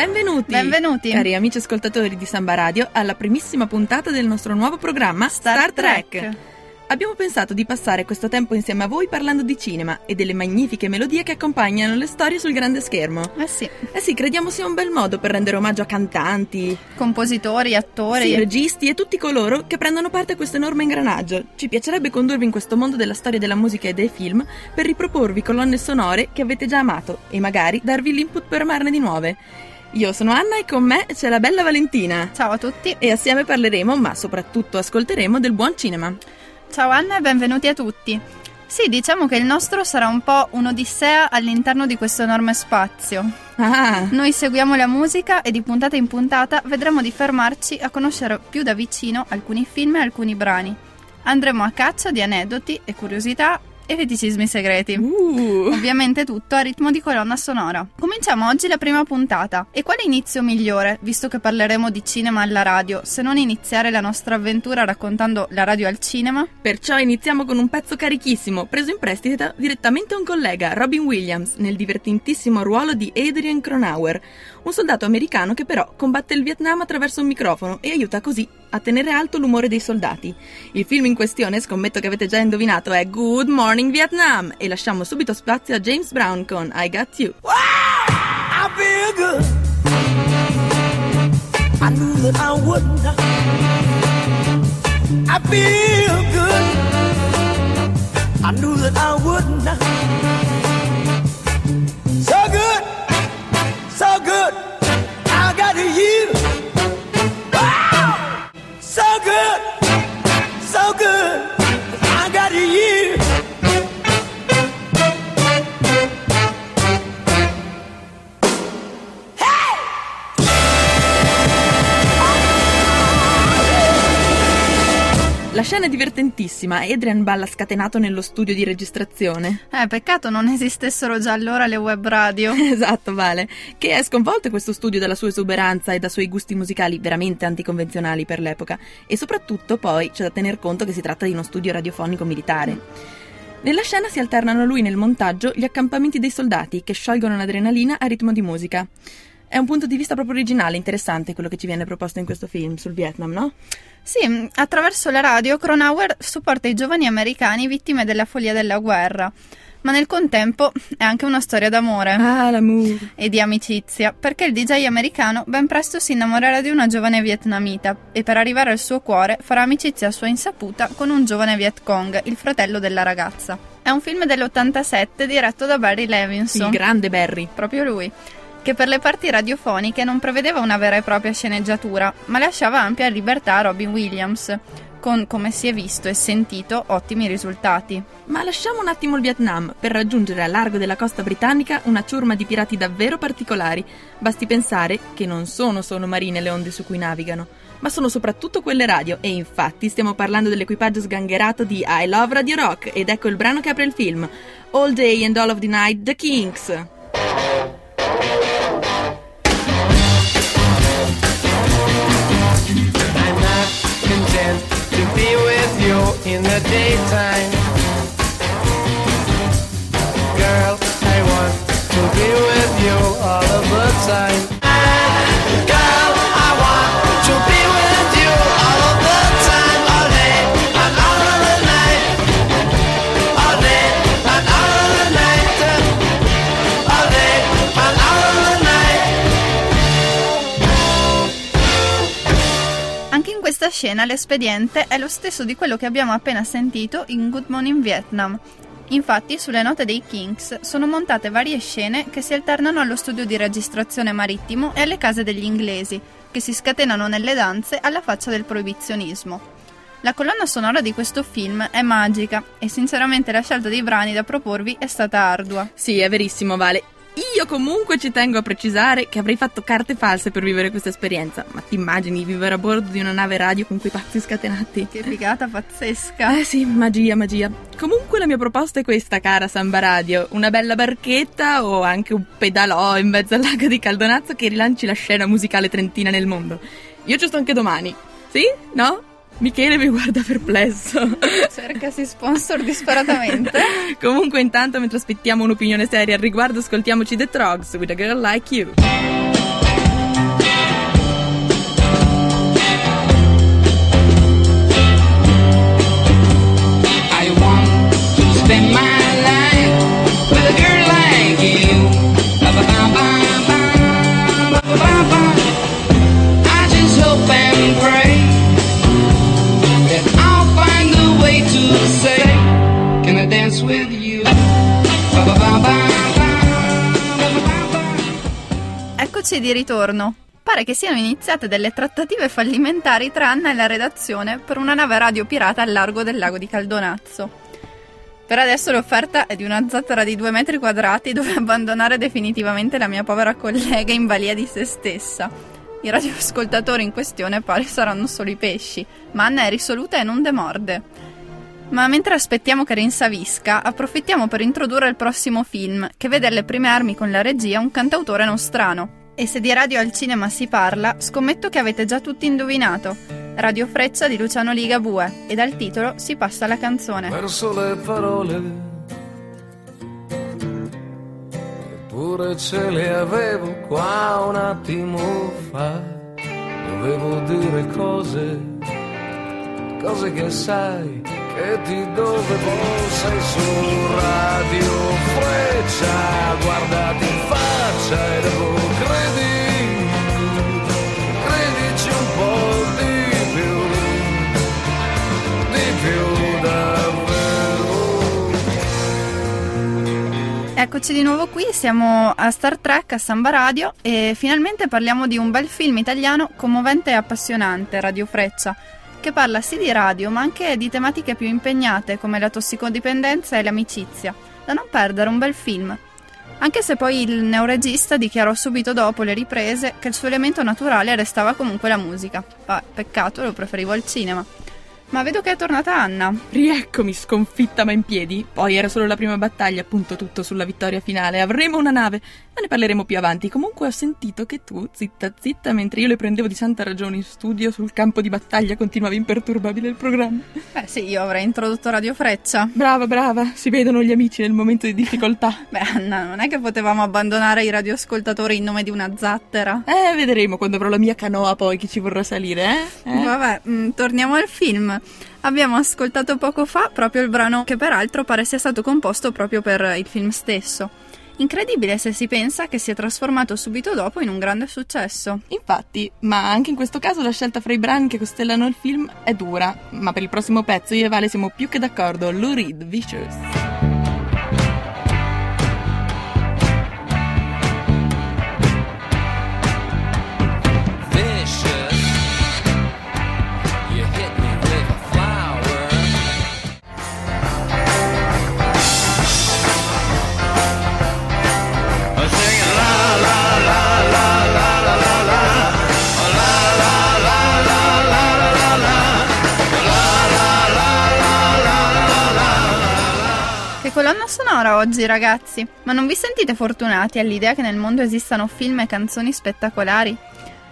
Benvenuti! Benvenuti! Cari amici ascoltatori di Samba Radio, alla primissima puntata del nostro nuovo programma Star, Star Trek. Trek. Abbiamo pensato di passare questo tempo insieme a voi parlando di cinema e delle magnifiche melodie che accompagnano le storie sul grande schermo. Eh sì, Eh sì, crediamo sia un bel modo per rendere omaggio a cantanti, compositori, attori. sì, registi e tutti coloro che prendono parte a questo enorme ingranaggio. Ci piacerebbe condurvi in questo mondo della storia della musica e dei film per riproporvi colonne sonore che avete già amato e magari darvi l'input per amarne di nuove. Io sono Anna e con me c'è la bella Valentina. Ciao a tutti. E assieme parleremo, ma soprattutto ascolteremo del buon cinema. Ciao Anna e benvenuti a tutti. Sì, diciamo che il nostro sarà un po' un'odissea all'interno di questo enorme spazio. Ah, Noi seguiamo la musica e di puntata in puntata vedremo di fermarci a conoscere più da vicino alcuni film e alcuni brani. Andremo a caccia di aneddoti e curiosità e feticismi segreti. uh, Ovviamente tutto a ritmo di colonna sonora. Cominciamo oggi la prima puntata. E quale inizio migliore, visto che parleremo di cinema alla radio, se non iniziare la nostra avventura raccontando la radio al cinema? perciò iniziamo con un pezzo carichissimo, preso in prestito direttamente a un collega, Robin Williams, nel divertentissimo ruolo di Adrian Cronauer, un soldato americano che però combatte il Vietnam attraverso un microfono e aiuta così a tenere alto l'umore dei soldati. Il film in questione, scommetto che avete già indovinato, è Good Morning Vietnam e lasciamo subito spazio a James Brown con I Got You. I feel good. I knew that I would. I feel good. I knew that I would. Scena è divertentissima, Adrian balla scatenato nello studio di registrazione. Eh, peccato non esistessero già allora le web radio. Esatto, Vale, che è sconvolto questo studio dalla sua esuberanza e dai suoi gusti musicali veramente anticonvenzionali per l'epoca e soprattutto poi c'è da tener conto che si tratta di uno studio radiofonico militare. Nella scena si alternano a lui nel montaggio gli accampamenti dei soldati che sciolgono l'adrenalina a ritmo di musica. È un punto di vista proprio originale, interessante quello che ci viene proposto in questo film sul Vietnam, no? Sì, attraverso la radio Cronauer supporta i giovani americani vittime della follia della guerra. Ma nel contempo è anche una storia d'amore. Ah, l'amour. e di amicizia, perché il DJ americano ben presto si innamorerà di una giovane vietnamita e per arrivare al suo cuore farà amicizia a sua insaputa con un giovane Viet Cong, il fratello della ragazza. È un film dell'87 diretto da Barry Levinson, Il grande Barry. proprio lui, che per le parti radiofoniche non prevedeva una vera e propria sceneggiatura, ma lasciava ampia libertà a Robin Williams, con, come si è visto e sentito, ottimi risultati. Ma lasciamo un attimo il Vietnam per raggiungere a largo della costa britannica una ciurma di pirati davvero particolari. Basti pensare che non sono solo marine le onde su cui navigano, ma sono soprattutto quelle radio e infatti stiamo parlando dell'equipaggio sgangherato di I Love Radio Rock ed ecco il brano che apre il film, All Day and All of the Night, The Kings. In the daytime. Girl, I want to be with you all of the time. Scena l'espediente è lo stesso di quello che abbiamo appena sentito in Good Morning Vietnam. Infatti, sulle note dei Kings sono montate varie scene che si alternano allo studio di registrazione marittimo e alle case degli inglesi, che si scatenano nelle danze alla faccia del proibizionismo. La colonna sonora di questo film è magica e sinceramente la scelta dei brani da proporvi è stata ardua. Sì, è verissimo, Vale. Io comunque ci tengo a precisare che avrei fatto carte false per vivere questa esperienza. Ma ti immagini vivere a bordo di una nave radio con quei pazzi scatenati? Che figata pazzesca! Eh sì, magia, magia. Comunque la mia proposta è questa, cara Samba Radio. Una bella barchetta o anche un pedalò in mezzo al lago di Caldonazzo che rilanci la scena musicale trentina nel mondo. Io ci sto anche domani. Sì? No? Michele mi guarda perplesso. Cercasi sponsor disperatamente. Comunque intanto mentre aspettiamo un'opinione seria al riguardo ascoltiamoci The Trogs with a Girl Like You. Eccoci di ritorno. Pare che siano iniziate delle trattative fallimentari tra Anna e la redazione per una nave radio pirata al largo del lago di Caldonazzo. Per adesso l'offerta è di una zattera di due metri quadrati dove abbandonare definitivamente la mia povera collega in balia di se stessa. I radioascoltatori in questione pare saranno solo i pesci, ma Anna è risoluta e non demorde. Ma mentre aspettiamo che rinsavisca, approfittiamo per introdurre il prossimo film, che vede alle prime armi con la regia un cantautore nostrano. E se di radio al cinema si parla, scommetto che avete già tutti indovinato. Radio Freccia di Luciano Ligabue, e dal titolo si passa alla canzone. perso le parole. Eppure ce le avevo qua un attimo fa. Dovevo dire cose, cose che sai che ti dovevo. Sei su radio freccia, guardati Eccoci di nuovo qui, siamo a Star Trek a Samba Radio e finalmente parliamo di un bel film italiano commovente e appassionante, Radio Freccia, che parla sì di radio ma anche di tematiche più impegnate come la tossicodipendenza e l'amicizia. Da non perdere, un bel film. Anche se poi il neoregista dichiarò subito dopo le riprese che il suo elemento naturale restava comunque la musica. Ah, peccato, lo preferivo al cinema. Ma vedo che è tornata Anna. Rieccomi sconfitta ma in piedi. Poi era solo la prima battaglia, appunto tutto sulla vittoria finale. Avremo una nave, ma ne parleremo più avanti. Comunque ho sentito che tu, zitta zitta, mentre io le prendevo di santa ragione in studio sul campo di battaglia, continuavi imperturbabile il programma. Beh sì, io avrei introdotto Radio Freccia. Brava, brava, si vedono gli amici nel momento di difficoltà. Beh, Anna, non è che potevamo abbandonare i radioascoltatori in nome di una zattera. Eh, vedremo quando avrò la mia canoa poi chi ci vorrà salire, eh? eh? Vabbè, mm, torniamo al film. Abbiamo ascoltato poco fa proprio il brano che peraltro pare sia stato composto proprio per il film stesso. Incredibile se si pensa che si è trasformato subito dopo in un grande successo. Infatti, ma anche in questo caso la scelta fra i brani che costellano il film è dura, ma per il prossimo pezzo io e Vale siamo più che d'accordo. Lou Reed, Vicious. Colonna sonora oggi, ragazzi! Ma non vi sentite fortunati all'idea che nel mondo esistano film e canzoni spettacolari?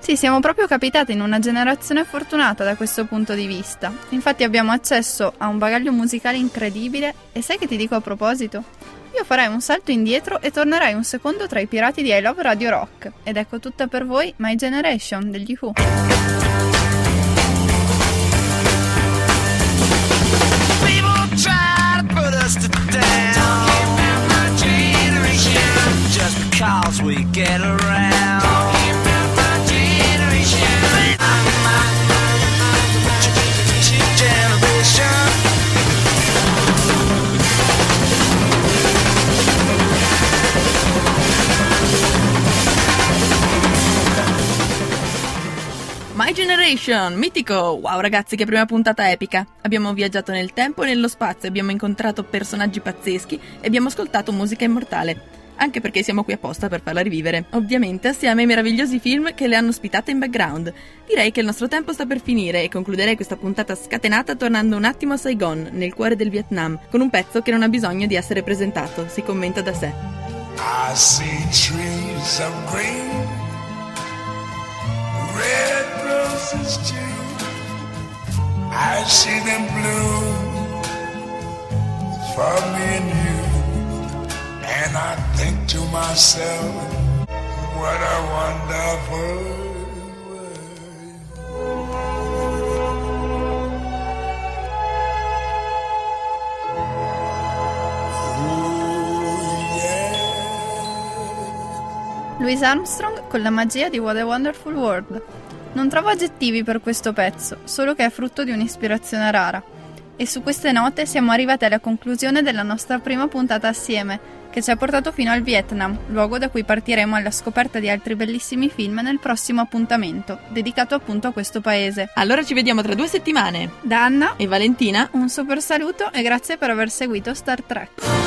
Sì, siamo proprio capitati in una generazione fortunata da questo punto di vista. Infatti abbiamo accesso a un bagaglio musicale incredibile e sai che ti dico a proposito? Io farei un salto indietro e tornerei un secondo tra i pirati di I Love Radio Rock. Ed ecco tutta per voi My Generation degli Who. My Generation, mitico! Wow ragazzi, che prima puntata epica! Abbiamo viaggiato nel tempo e nello spazio, abbiamo incontrato personaggi pazzeschi e abbiamo ascoltato musica immortale. Anche perché siamo qui apposta per farla rivivere. Ovviamente assieme ai meravigliosi film che le hanno ospitate in background. Direi che il nostro tempo sta per finire e concluderei questa puntata scatenata tornando un attimo a Saigon, nel cuore del Vietnam, con un pezzo che non ha bisogno di essere presentato, si commenta da sé. I see trees of green, red roses too. I see them bloom for me and you. And I think to myself, what a wonderful Louis Armstrong con la magia di What a Wonderful World. Non trovo aggettivi per questo pezzo, solo che è frutto di un'ispirazione rara. E su queste note siamo arrivati alla conclusione della nostra prima puntata assieme. che ci ha portato fino al Vietnam, luogo da cui partiremo alla scoperta di altri bellissimi film nel prossimo appuntamento, dedicato appunto a questo paese. Allora ci vediamo tra due settimane. Da Anna, E Valentina? un super saluto e grazie per aver seguito Star Trek.